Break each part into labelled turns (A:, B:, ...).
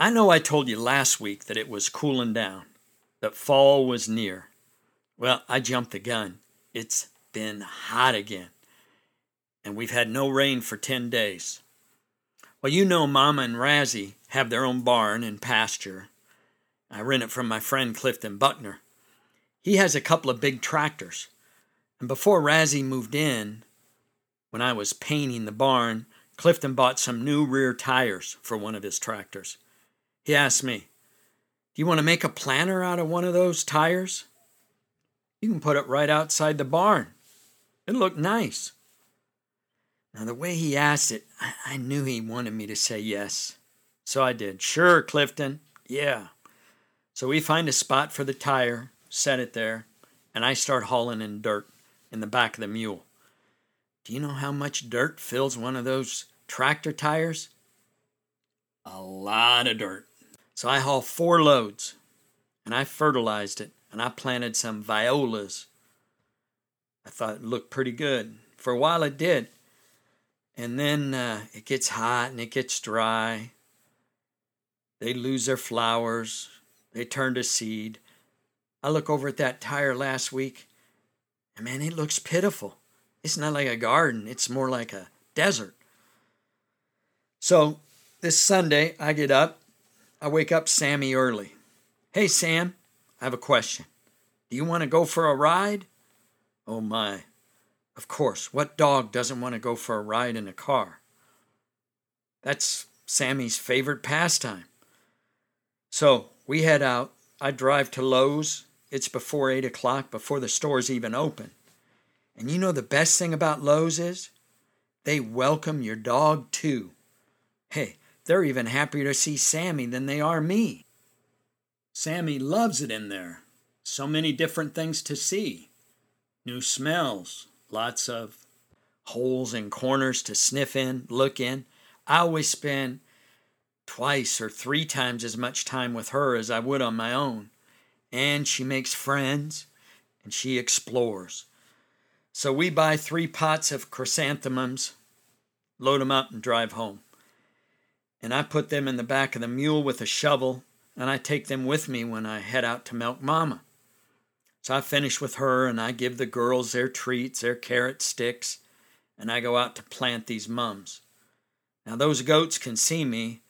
A: I know I told you last week that it was cooling down, that fall was near. Well, I jumped the gun. It's been hot again, and we've had no rain for 10 days. Well, you know, Mama and Razzie have their own barn and pasture. I rent it from my friend Clifton Buckner. He has a couple of big tractors. And before Razzie moved in, when I was painting the barn, Clifton bought some new rear tires for one of his tractors. He asked me, Do you want to make a planter out of one of those tires? You can put it right outside the barn. It'll look nice. Now, the way he asked it, I, I knew he wanted me to say yes. So I did. Sure, Clifton. Yeah. So we find a spot for the tire, set it there, and I start hauling in dirt in the back of the mule. Do you know how much dirt fills one of those tractor tires? A lot of dirt. So I hauled four loads, and I fertilized it, and I planted some violas. I thought it looked pretty good. For a while it did. And then uh, it gets hot and it gets dry. They lose their flowers. They turn to seed. I look over at that tire last week, and man, it looks pitiful. It's not like a garden, it's more like a desert. So this Sunday, I get up. I wake up Sammy early. Hey, Sam, I have a question. Do you want to go for a ride? Oh, my. Of course. What dog doesn't want to go for a ride in a car? That's Sammy's favorite pastime. So we head out. I drive to Lowe's. It's before 8 o'clock, before the store's even open. And you know the best thing about Lowe's is? They welcome your dog too. Hey, they're even happier to see Sammy than they are me. Sammy loves it in there. So many different things to see. New smells, lots of holes and corners to sniff in, look in. I always spend twice or three times as much time with her as I would on my own. And she makes friends and she explores. So we buy three pots of chrysanthemums, load them up, and drive home. And I put them in the back of the mule with a shovel, and I take them with me when I head out to milk Mama. So I finish with her, and I give the girls their treats, their carrot sticks, and I go out to plant these mums. Now, those goats can see me,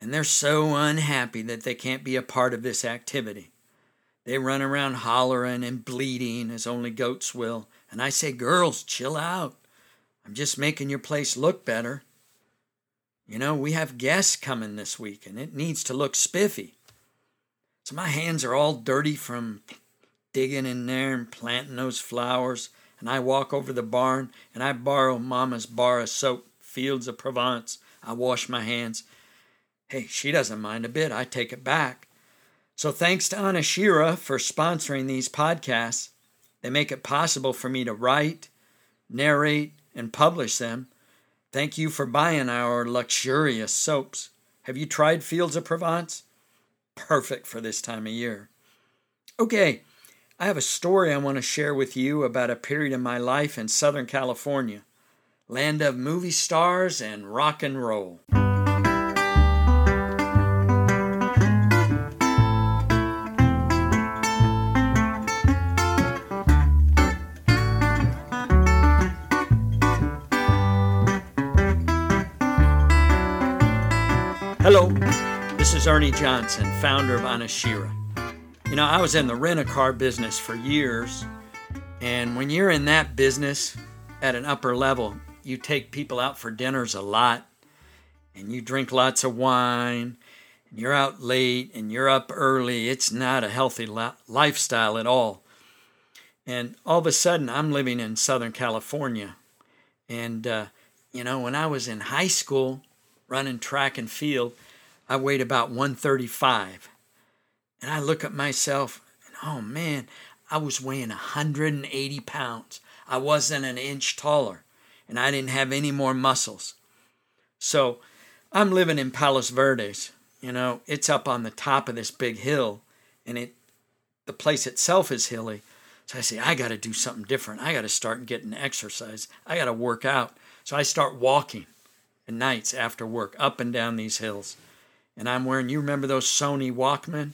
A: and they're so unhappy that they can't be a part of this activity. They run around hollering and bleating as only goats will, and I say, Girls, chill out. I'm just making your place look better. You know, we have guests coming this week, and it needs to look spiffy. So my hands are all dirty from digging in there and planting those flowers. And I walk over the barn and I borrow Mama's bar of soap, Fields of Provence. I wash my hands. Hey, she doesn't mind a bit. I take it back. So thanks to Anashira for sponsoring these podcasts. They make it possible for me to write, narrate, and publish them. Thank you for buying our luxurious soaps. Have you tried Fields of Provence? Perfect for this time of year. Okay, I have a story I want to share with you about a period in my life in Southern California, land of movie stars and rock and roll. Ernie Johnson, founder of Anashira. You know, I was in the rent a car business for years, and when you're in that business at an upper level, you take people out for dinners a lot, and you drink lots of wine, and you're out late, and you're up early. It's not a healthy lifestyle at all. And all of a sudden, I'm living in Southern California. And, uh, you know, when I was in high school, running track and field, I weighed about 135. And I look at myself and oh man, I was weighing 180 pounds. I wasn't an inch taller and I didn't have any more muscles. So I'm living in Palos Verdes. You know, it's up on the top of this big hill and it the place itself is hilly. So I say, I got to do something different. I got to start getting exercise. I got to work out. So I start walking at nights after work up and down these hills. And I'm wearing, you remember those Sony Walkman?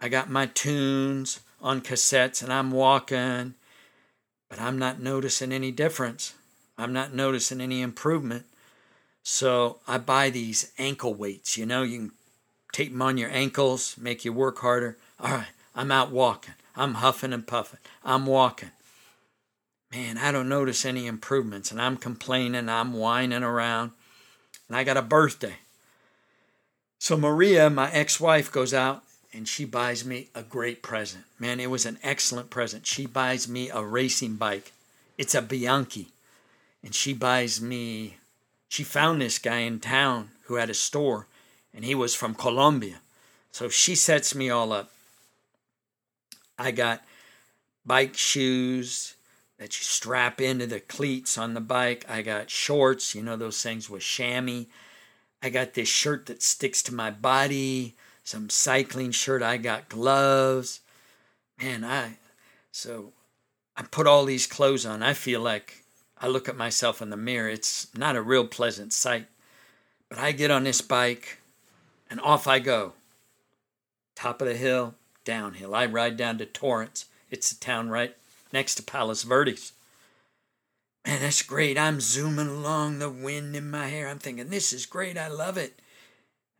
A: I got my tunes on cassettes and I'm walking, but I'm not noticing any difference. I'm not noticing any improvement. So I buy these ankle weights. You know, you can tape them on your ankles, make you work harder. All right, I'm out walking. I'm huffing and puffing. I'm walking. Man, I don't notice any improvements, and I'm complaining. I'm whining around, and I got a birthday. So Maria, my ex-wife, goes out and she buys me a great present. Man, it was an excellent present. She buys me a racing bike. It's a Bianchi. And she buys me she found this guy in town who had a store and he was from Colombia. So she sets me all up. I got bike shoes that you strap into the cleats on the bike. I got shorts, you know, those things with chamois. I got this shirt that sticks to my body, some cycling shirt. I got gloves. Man, I so I put all these clothes on. I feel like I look at myself in the mirror. It's not a real pleasant sight. But I get on this bike and off I go. Top of the hill, downhill. I ride down to Torrance. It's a town right next to Palos Verdes. Man, that's great. I'm zooming along, the wind in my hair. I'm thinking, this is great. I love it.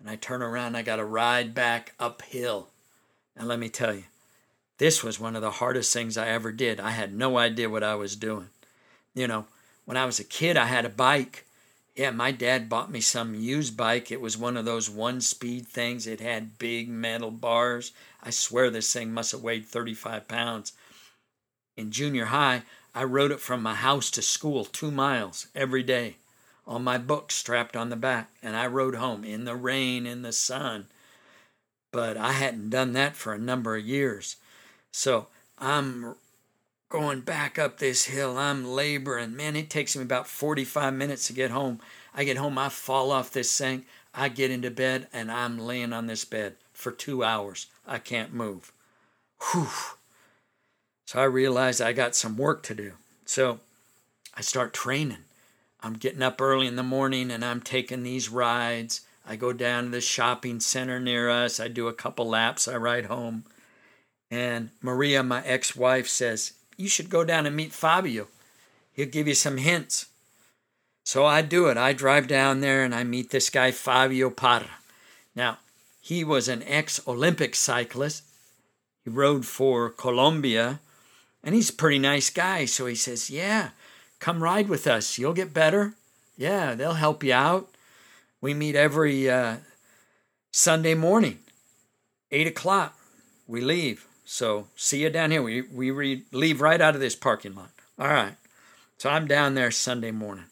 A: And I turn around, I got to ride back uphill. And let me tell you, this was one of the hardest things I ever did. I had no idea what I was doing. You know, when I was a kid, I had a bike. Yeah, my dad bought me some used bike. It was one of those one speed things. It had big metal bars. I swear this thing must have weighed 35 pounds. In junior high, I rode it from my house to school two miles every day on my book strapped on the back, and I rode home in the rain, in the sun. But I hadn't done that for a number of years. So I'm going back up this hill. I'm laboring. Man, it takes me about 45 minutes to get home. I get home, I fall off this thing. I get into bed, and I'm laying on this bed for two hours. I can't move. Whew. So I realized I got some work to do. So I start training. I'm getting up early in the morning and I'm taking these rides. I go down to the shopping center near us. I do a couple laps. I ride home. And Maria, my ex wife, says, You should go down and meet Fabio. He'll give you some hints. So I do it. I drive down there and I meet this guy, Fabio Parra. Now, he was an ex Olympic cyclist. He rode for Colombia and he's a pretty nice guy. So he says, Yeah, come ride with us. You'll get better. Yeah, they'll help you out. We meet every uh, Sunday morning, 8 o'clock. We leave. So see you down here. We, we re- leave right out of this parking lot. All right. So I'm down there Sunday morning.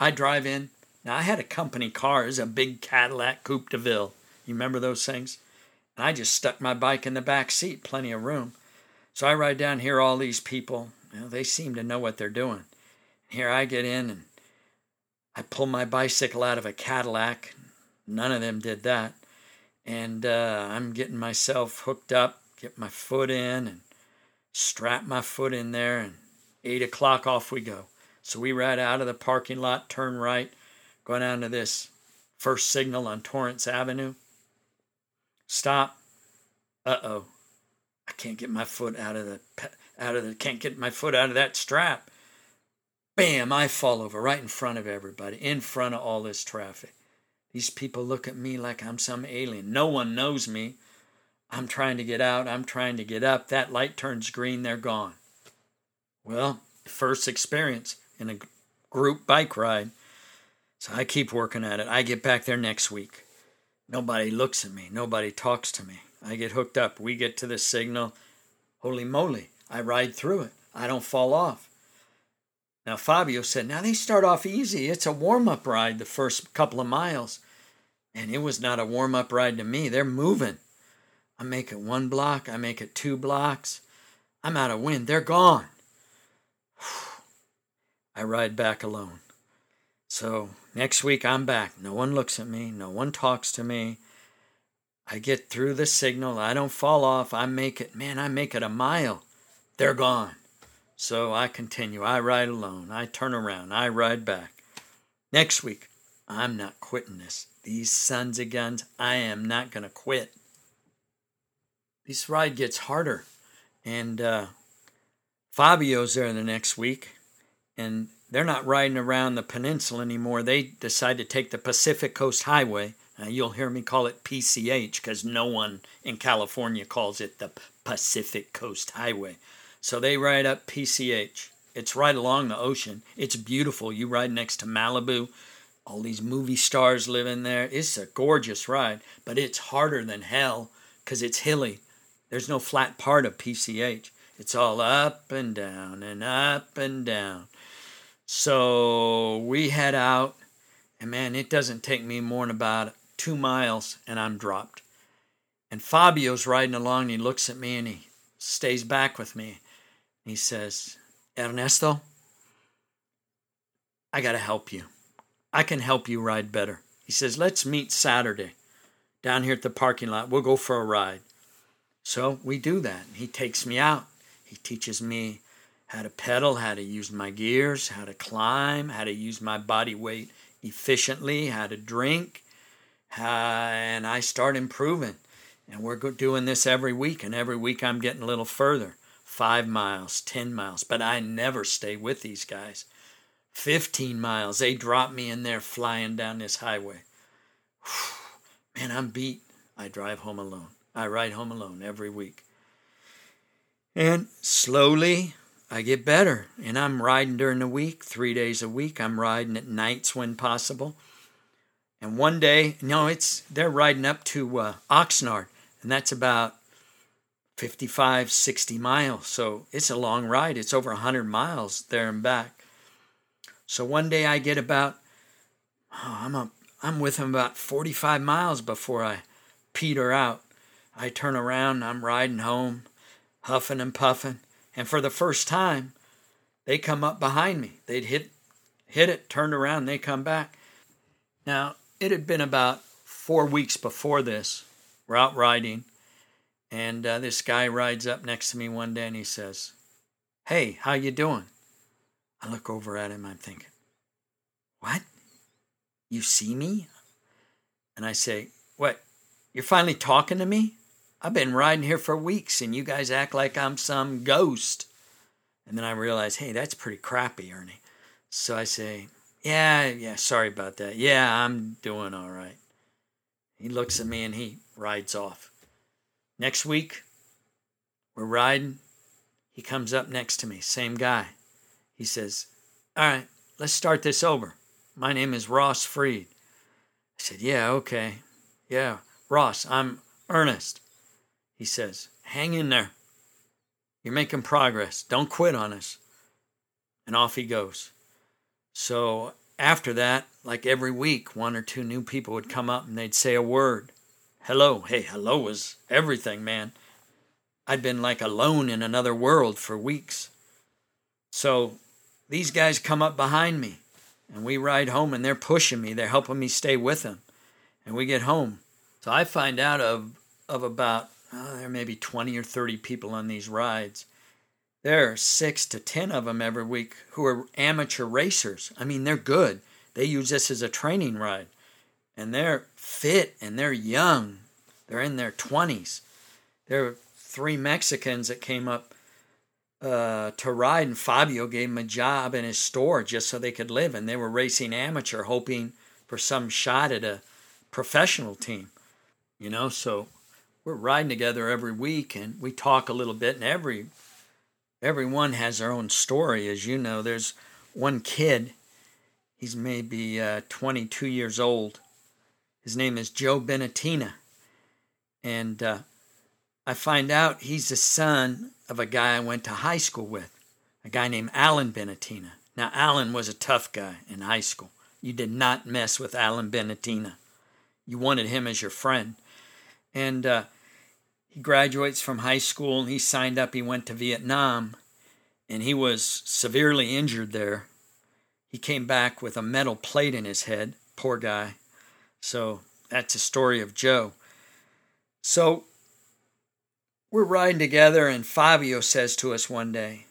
A: I drive in. Now, I had a company car. It was a big Cadillac Coupe de Ville. You remember those things? And I just stuck my bike in the back seat, plenty of room. So I ride down here, all these people, you know, they seem to know what they're doing. Here I get in and I pull my bicycle out of a Cadillac. None of them did that. And uh, I'm getting myself hooked up, get my foot in, and strap my foot in there. And eight o'clock, off we go. So we ride out of the parking lot, turn right, go down to this first signal on Torrance Avenue. Stop. Uh oh. I can't get my foot out of the out of the can't get my foot out of that strap. Bam, I fall over right in front of everybody, in front of all this traffic. These people look at me like I'm some alien. No one knows me. I'm trying to get out, I'm trying to get up. That light turns green, they're gone. Well, first experience in a group bike ride. So I keep working at it. I get back there next week. Nobody looks at me, nobody talks to me. I get hooked up. We get to the signal. Holy moly, I ride through it. I don't fall off. Now, Fabio said, Now they start off easy. It's a warm up ride the first couple of miles. And it was not a warm up ride to me. They're moving. I make it one block, I make it two blocks. I'm out of wind. They're gone. I ride back alone. So next week I'm back. No one looks at me, no one talks to me. I get through the signal. I don't fall off. I make it, man, I make it a mile. They're gone. So I continue. I ride alone. I turn around. I ride back. Next week, I'm not quitting this. these sons of guns, I am not going to quit. This ride gets harder. And uh, Fabio's there the next week, and they're not riding around the peninsula anymore. They decide to take the Pacific Coast Highway. Uh, you'll hear me call it PCH because no one in California calls it the Pacific Coast Highway. So they ride up PCH. It's right along the ocean. It's beautiful. You ride next to Malibu. All these movie stars live in there. It's a gorgeous ride, but it's harder than hell because it's hilly. There's no flat part of PCH. It's all up and down and up and down. So we head out, and man, it doesn't take me more than about two miles, and I'm dropped. And Fabio's riding along, and he looks at me and he stays back with me. He says, Ernesto, I got to help you. I can help you ride better. He says, Let's meet Saturday down here at the parking lot. We'll go for a ride. So we do that. He takes me out. He teaches me how to pedal, how to use my gears, how to climb, how to use my body weight efficiently, how to drink. How, and I start improving. And we're doing this every week. And every week I'm getting a little further five miles, 10 miles. But I never stay with these guys. 15 miles. They drop me in there flying down this highway. Man, I'm beat. I drive home alone. I ride home alone every week. And slowly I get better. And I'm riding during the week, three days a week. I'm riding at nights when possible. And one day, no, it's they're riding up to uh, Oxnard, and that's about 55, 60 miles. So it's a long ride. It's over 100 miles there and back. So one day I get about, oh, I'm, a, I'm with him about 45 miles before I peter out. I turn around, I'm riding home, huffing and puffing. And for the first time, they come up behind me. They'd hit, hit it, turned around, they come back. Now, it had been about four weeks before this. We're out riding, and uh, this guy rides up next to me one day and he says, "Hey, how you doing?" I look over at him. I'm thinking, "What? You see me?" And I say, "What? You're finally talking to me? I've been riding here for weeks, and you guys act like I'm some ghost." And then I realize, hey, that's pretty crappy, Ernie. So I say, yeah, yeah, sorry about that. Yeah, I'm doing all right. He looks at me and he rides off. Next week, we're riding. He comes up next to me, same guy. He says, All right, let's start this over. My name is Ross Freed. I said, Yeah, okay. Yeah, Ross, I'm Ernest. He says, Hang in there. You're making progress. Don't quit on us. And off he goes. So after that, like every week, one or two new people would come up and they'd say a word hello. Hey, hello was everything, man. I'd been like alone in another world for weeks. So these guys come up behind me and we ride home and they're pushing me. They're helping me stay with them. And we get home. So I find out of, of about, oh, there may be 20 or 30 people on these rides. There are six to 10 of them every week who are amateur racers. I mean, they're good. They use this as a training ride and they're fit and they're young. They're in their 20s. There were three Mexicans that came up uh, to ride, and Fabio gave them a job in his store just so they could live. And they were racing amateur, hoping for some shot at a professional team. You know, so we're riding together every week, and we talk a little bit. And every everyone has their own story, as you know. There's one kid. He's maybe uh, 22 years old his name is Joe Benatina. And uh, I find out he's the son of a guy I went to high school with, a guy named Alan Benatina. Now, Alan was a tough guy in high school. You did not mess with Alan Benatina. You wanted him as your friend. And uh, he graduates from high school and he signed up. He went to Vietnam and he was severely injured there. He came back with a metal plate in his head, poor guy. So that's a story of Joe. So we're riding together, and Fabio says to us one day,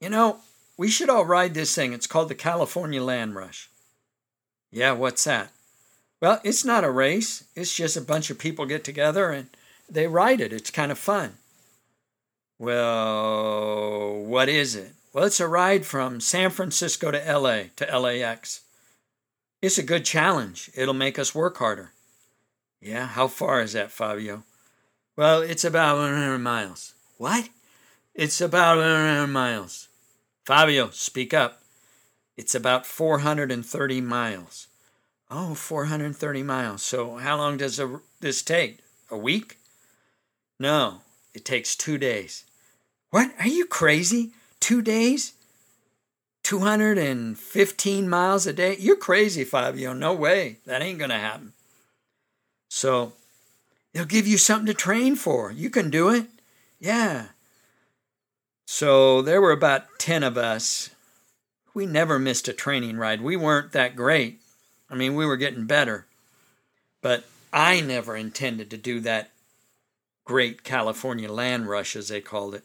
A: You know, we should all ride this thing. It's called the California Land Rush. Yeah, what's that? Well, it's not a race. It's just a bunch of people get together and they ride it. It's kind of fun. Well, what is it? Well, it's a ride from San Francisco to LA to LAX. It's a good challenge. It'll make us work harder. Yeah, how far is that, Fabio? Well, it's about 100 miles. What? It's about 100 miles. Fabio, speak up. It's about 430 miles. Oh, 430 miles. So, how long does a, this take? A week? No, it takes two days. What? Are you crazy? Two days? 215 miles a day? You're crazy, Fabio. No way. That ain't going to happen. So, they'll give you something to train for. You can do it. Yeah. So, there were about 10 of us. We never missed a training ride. We weren't that great. I mean, we were getting better. But I never intended to do that great California land rush, as they called it.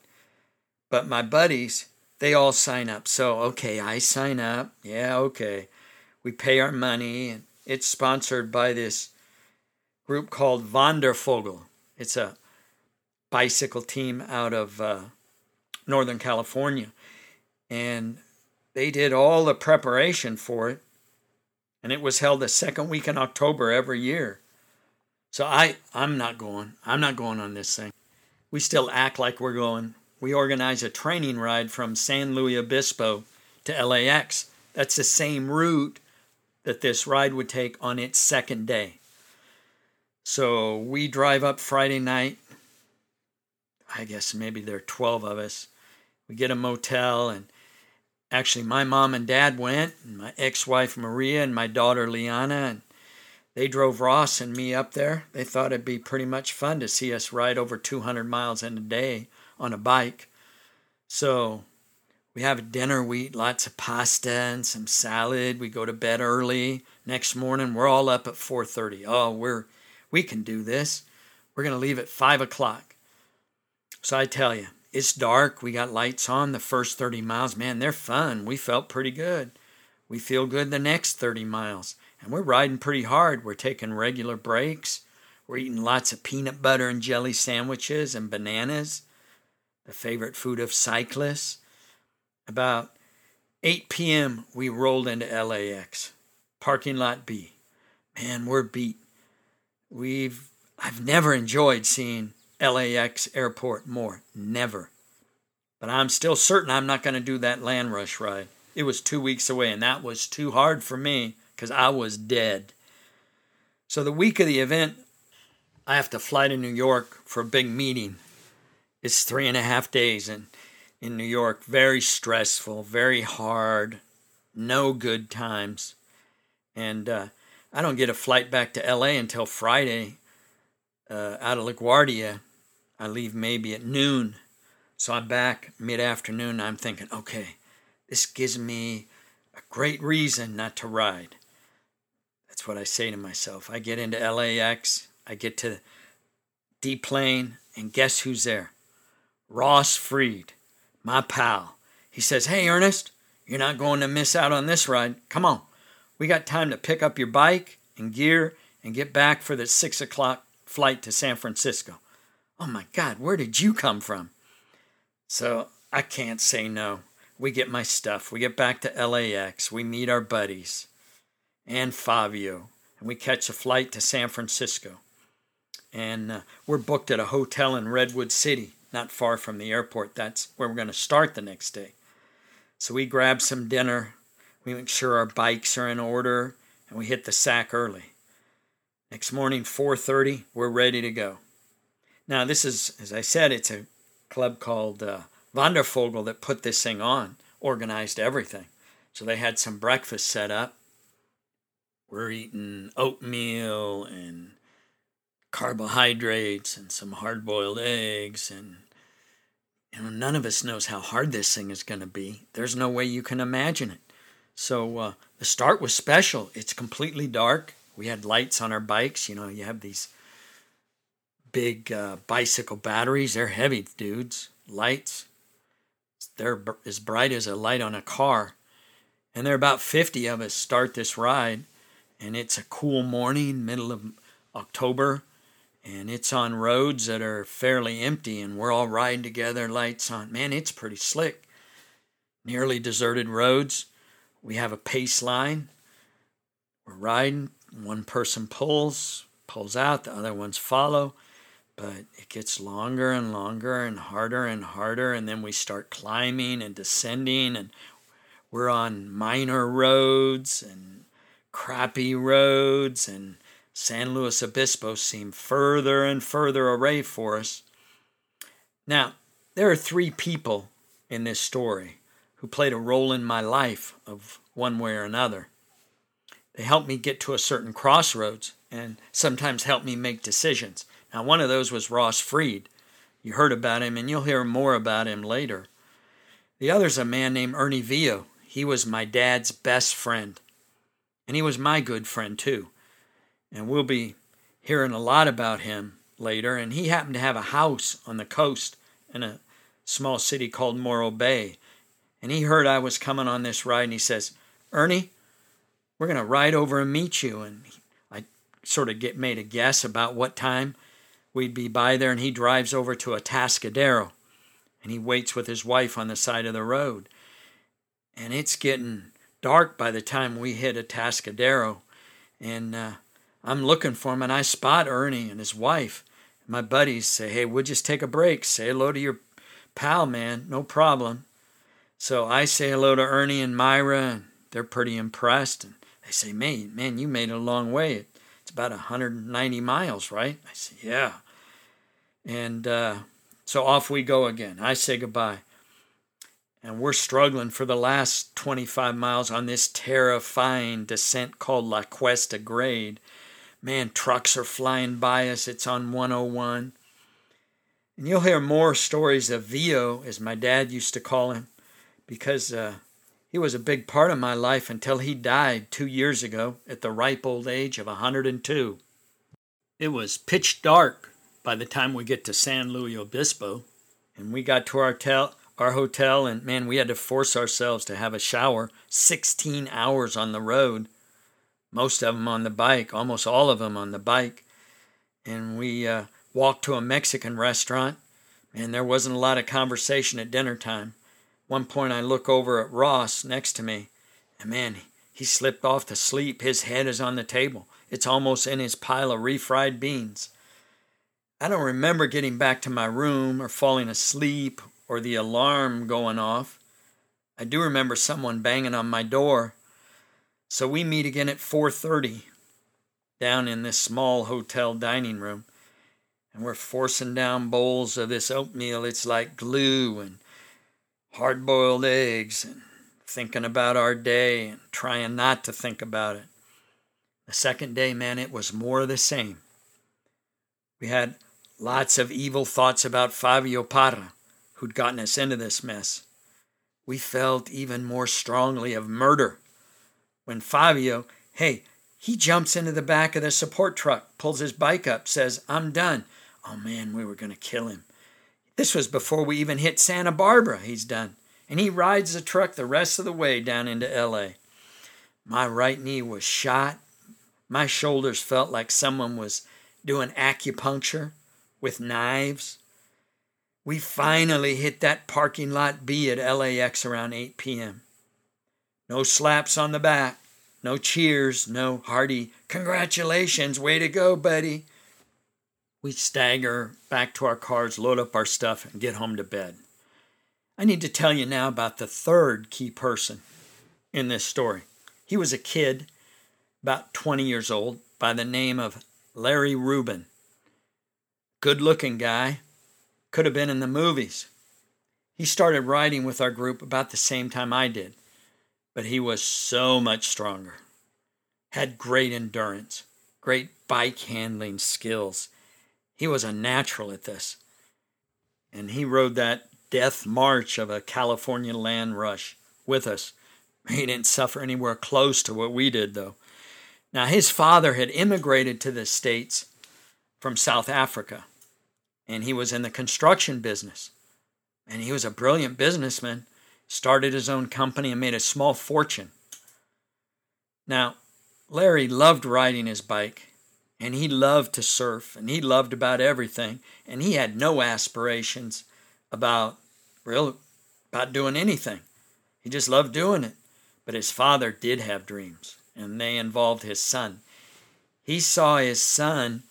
A: But my buddies, they all sign up. So, okay, I sign up. Yeah, okay. We pay our money, and it's sponsored by this group called Wandervogel. It's a bicycle team out of uh, Northern California. And they did all the preparation for it. And it was held the second week in October every year. So I, I'm not going. I'm not going on this thing. We still act like we're going we organize a training ride from San Luis Obispo to LAX. That's the same route that this ride would take on its second day. So we drive up Friday night. I guess maybe there are 12 of us. We get a motel, and actually, my mom and dad went, and my ex wife Maria and my daughter Liana, and they drove Ross and me up there. They thought it'd be pretty much fun to see us ride over 200 miles in a day on a bike. So we have dinner, we eat lots of pasta and some salad. We go to bed early. Next morning, we're all up at 4:30. Oh, we're we can do this. We're gonna leave at five o'clock. So I tell you, it's dark. We got lights on. The first 30 miles, man, they're fun. We felt pretty good. We feel good the next 30 miles. And we're riding pretty hard. We're taking regular breaks. We're eating lots of peanut butter and jelly sandwiches and bananas the favorite food of cyclists. About 8 p.m., we rolled into LAX, parking lot B. Man, we're beat. We've I've never enjoyed seeing LAX airport more. Never. But I'm still certain I'm not going to do that land rush ride. It was two weeks away, and that was too hard for me because I was dead. So the week of the event, I have to fly to New York for a big meeting it's three and a half days in, in New York. Very stressful, very hard, no good times. And uh, I don't get a flight back to LA until Friday uh, out of LaGuardia. I leave maybe at noon. So I'm back mid afternoon. I'm thinking, okay, this gives me a great reason not to ride. What I say to myself. I get into LAX, I get to D plane, and guess who's there? Ross Freed, my pal. He says, Hey, Ernest, you're not going to miss out on this ride. Come on. We got time to pick up your bike and gear and get back for the six o'clock flight to San Francisco. Oh my God, where did you come from? So I can't say no. We get my stuff. We get back to LAX. We meet our buddies and Fabio, and we catch a flight to San Francisco. And uh, we're booked at a hotel in Redwood City not far from the airport. That's where we're going to start the next day. So we grab some dinner, we make sure our bikes are in order, and we hit the sack early. Next morning, 4:30, we're ready to go. Now, this is, as I said, it's a club called uh, Wandervogel that put this thing on, organized everything. So they had some breakfast set up. We're eating oatmeal and carbohydrates and some hard boiled eggs and you know, none of us knows how hard this thing is going to be. There's no way you can imagine it. So uh, the start was special. It's completely dark. We had lights on our bikes. You know, you have these big uh, bicycle batteries. They're heavy, dudes. Lights. They're as bright as a light on a car. And there are about 50 of us start this ride. And it's a cool morning, middle of October, and it's on roads that are fairly empty, and we're all riding together, lights on. Man, it's pretty slick. Nearly deserted roads. We have a pace line. We're riding. One person pulls, pulls out, the other ones follow. But it gets longer and longer and harder and harder. And then we start climbing and descending. And we're on minor roads and crappy roads. And San Luis Obispo seemed further and further away for us. Now, there are three people in this story who played a role in my life of one way or another. They helped me get to a certain crossroads and sometimes helped me make decisions. Now, one of those was Ross Freed. You heard about him, and you'll hear more about him later. The other's a man named Ernie Vio. He was my dad's best friend, and he was my good friend, too. And we'll be hearing a lot about him later. And he happened to have a house on the coast in a small city called Morro Bay. And he heard I was coming on this ride, and he says, Ernie, we're going to ride over and meet you. And I sort of get made a guess about what time we'd be by there. And he drives over to Atascadero and he waits with his wife on the side of the road. And it's getting dark by the time we hit Atascadero. And uh, I'm looking for him and I spot Ernie and his wife. My buddies say, Hey, we'll just take a break. Say hello to your pal, man. No problem. So I say hello to Ernie and Myra, and they're pretty impressed. And they say, man, man, you made it a long way. It's about 190 miles, right? I say, yeah. And uh, so off we go again. I say goodbye. And we're struggling for the last 25 miles on this terrifying descent called La Cuesta Grade. Man, trucks are flying by us. It's on 101. And you'll hear more stories of Vio, as my dad used to call him, because uh, he was a big part of my life until he died two years ago at the ripe old age of 102. It was pitch dark by the time we get to San Luis Obispo, and we got to our, tel- our hotel, and man, we had to force ourselves to have a shower 16 hours on the road, most of them on the bike, almost all of them on the bike. And we uh, walked to a Mexican restaurant, and there wasn't a lot of conversation at dinner time. One point I look over at Ross next to me, and man, he slipped off to sleep. His head is on the table. It's almost in his pile of refried beans. I don't remember getting back to my room or falling asleep or the alarm going off. I do remember someone banging on my door. So we meet again at 4:30 down in this small hotel dining room. And we're forcing down bowls of this oatmeal. It's like glue and hard boiled eggs and thinking about our day and trying not to think about it. The second day, man, it was more the same. We had lots of evil thoughts about Fabio Parra, who'd gotten us into this mess. We felt even more strongly of murder when Fabio, hey, he jumps into the back of the support truck, pulls his bike up, says, I'm done. Oh man, we were going to kill him. This was before we even hit Santa Barbara, he's done. And he rides the truck the rest of the way down into LA. My right knee was shot. My shoulders felt like someone was doing acupuncture with knives. We finally hit that parking lot B at LAX around 8 p.m. No slaps on the back, no cheers, no hearty congratulations, way to go, buddy we stagger back to our cars, load up our stuff, and get home to bed. I need to tell you now about the third key person in this story. He was a kid, about 20 years old, by the name of Larry Rubin. Good looking guy, could have been in the movies. He started riding with our group about the same time I did, but he was so much stronger. Had great endurance, great bike handling skills, he was a natural at this. And he rode that death march of a California land rush with us. He didn't suffer anywhere close to what we did, though. Now, his father had immigrated to the States from South Africa, and he was in the construction business. And he was a brilliant businessman, started his own company and made a small fortune. Now, Larry loved riding his bike, and he loved to surf, and he loved about everything, and he had no aspirations about real about doing anything. He just loved doing it. But his father did have dreams, and they involved his son. He saw his son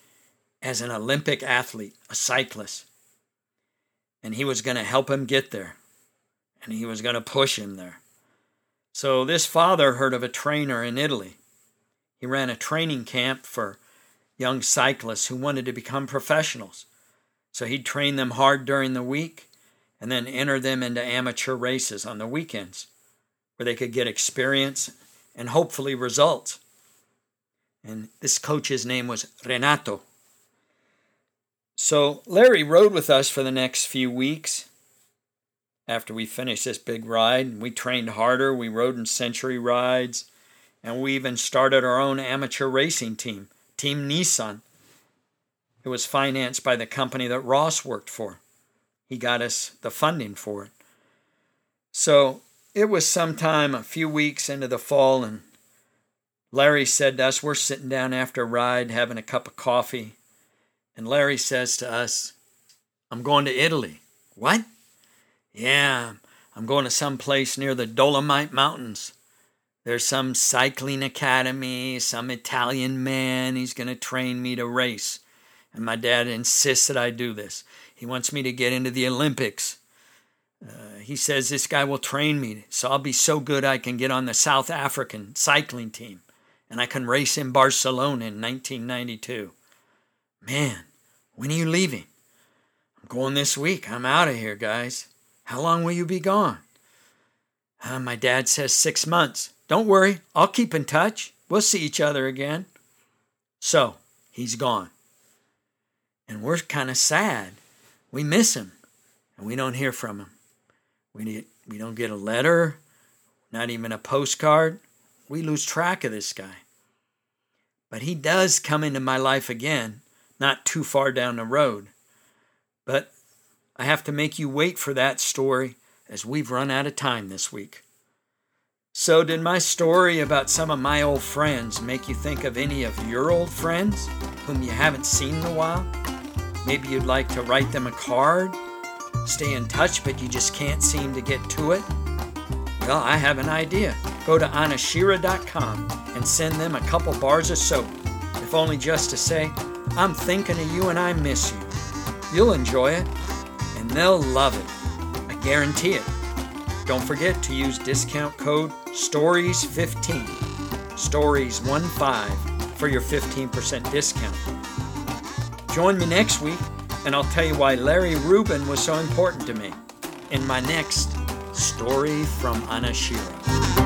A: as an Olympic athlete, a cyclist, and he was going to help him get there, and he was going to push him there. So this father heard of a trainer in Italy. He ran a training camp for young cyclists who wanted to become professionals. So he'd train them hard during the week and then enter them into amateur races on the weekends where they could get experience and hopefully results. And this coach's name was Renato. So Larry rode with us for the next few weeks. After we finished this big ride, we trained harder. We rode in century rides, and we even started our own amateur racing team, Team Nissan. It was financed by the company that Ross worked for. He got us the funding for it. So it was sometime a few weeks into the fall, and Larry said to us, We're sitting down after a ride having a cup of coffee. And Larry says to us, I'm going to Italy. What? Yeah, I'm going to some place near the Dolomite Mountains. There's some cycling academy, some Italian man. He's going to train me to race. And my dad insists that I do this. He wants me to get into the Olympics. Uh, he says this guy will train me, so I'll be so good I can get on the South African cycling team and I can race in Barcelona in 1992. Man, when are you leaving? I'm going this week. I'm out of here, guys. How long will you be gone? Uh, my dad says six months. Don't worry, I'll keep in touch. We'll see each other again. So, he's gone. And we're kind of sad. We miss him, and we don't hear from him. We, we don't get a letter, not even a postcard. We lose track of this guy. But he does come into my life again, not too far down the road. But I have to make you wait for that story as we've run out of time this week. So, did my story about some of my old friends make you think of any of your old friends whom you haven't seen in a while? Maybe you'd like to write them a card, stay in touch, but you just can't seem to get to it? Well, I have an idea. Go to anashira.com and send them a couple bars of soap, if only just to say, I'm thinking of you and I miss you. You'll enjoy it, and they'll love it. I guarantee it. Don't forget to use discount code STORIES15, STORIES15 for your 15% discount. Join me next week, and I'll tell you why Larry Rubin was so important to me in my next Story from Anashira.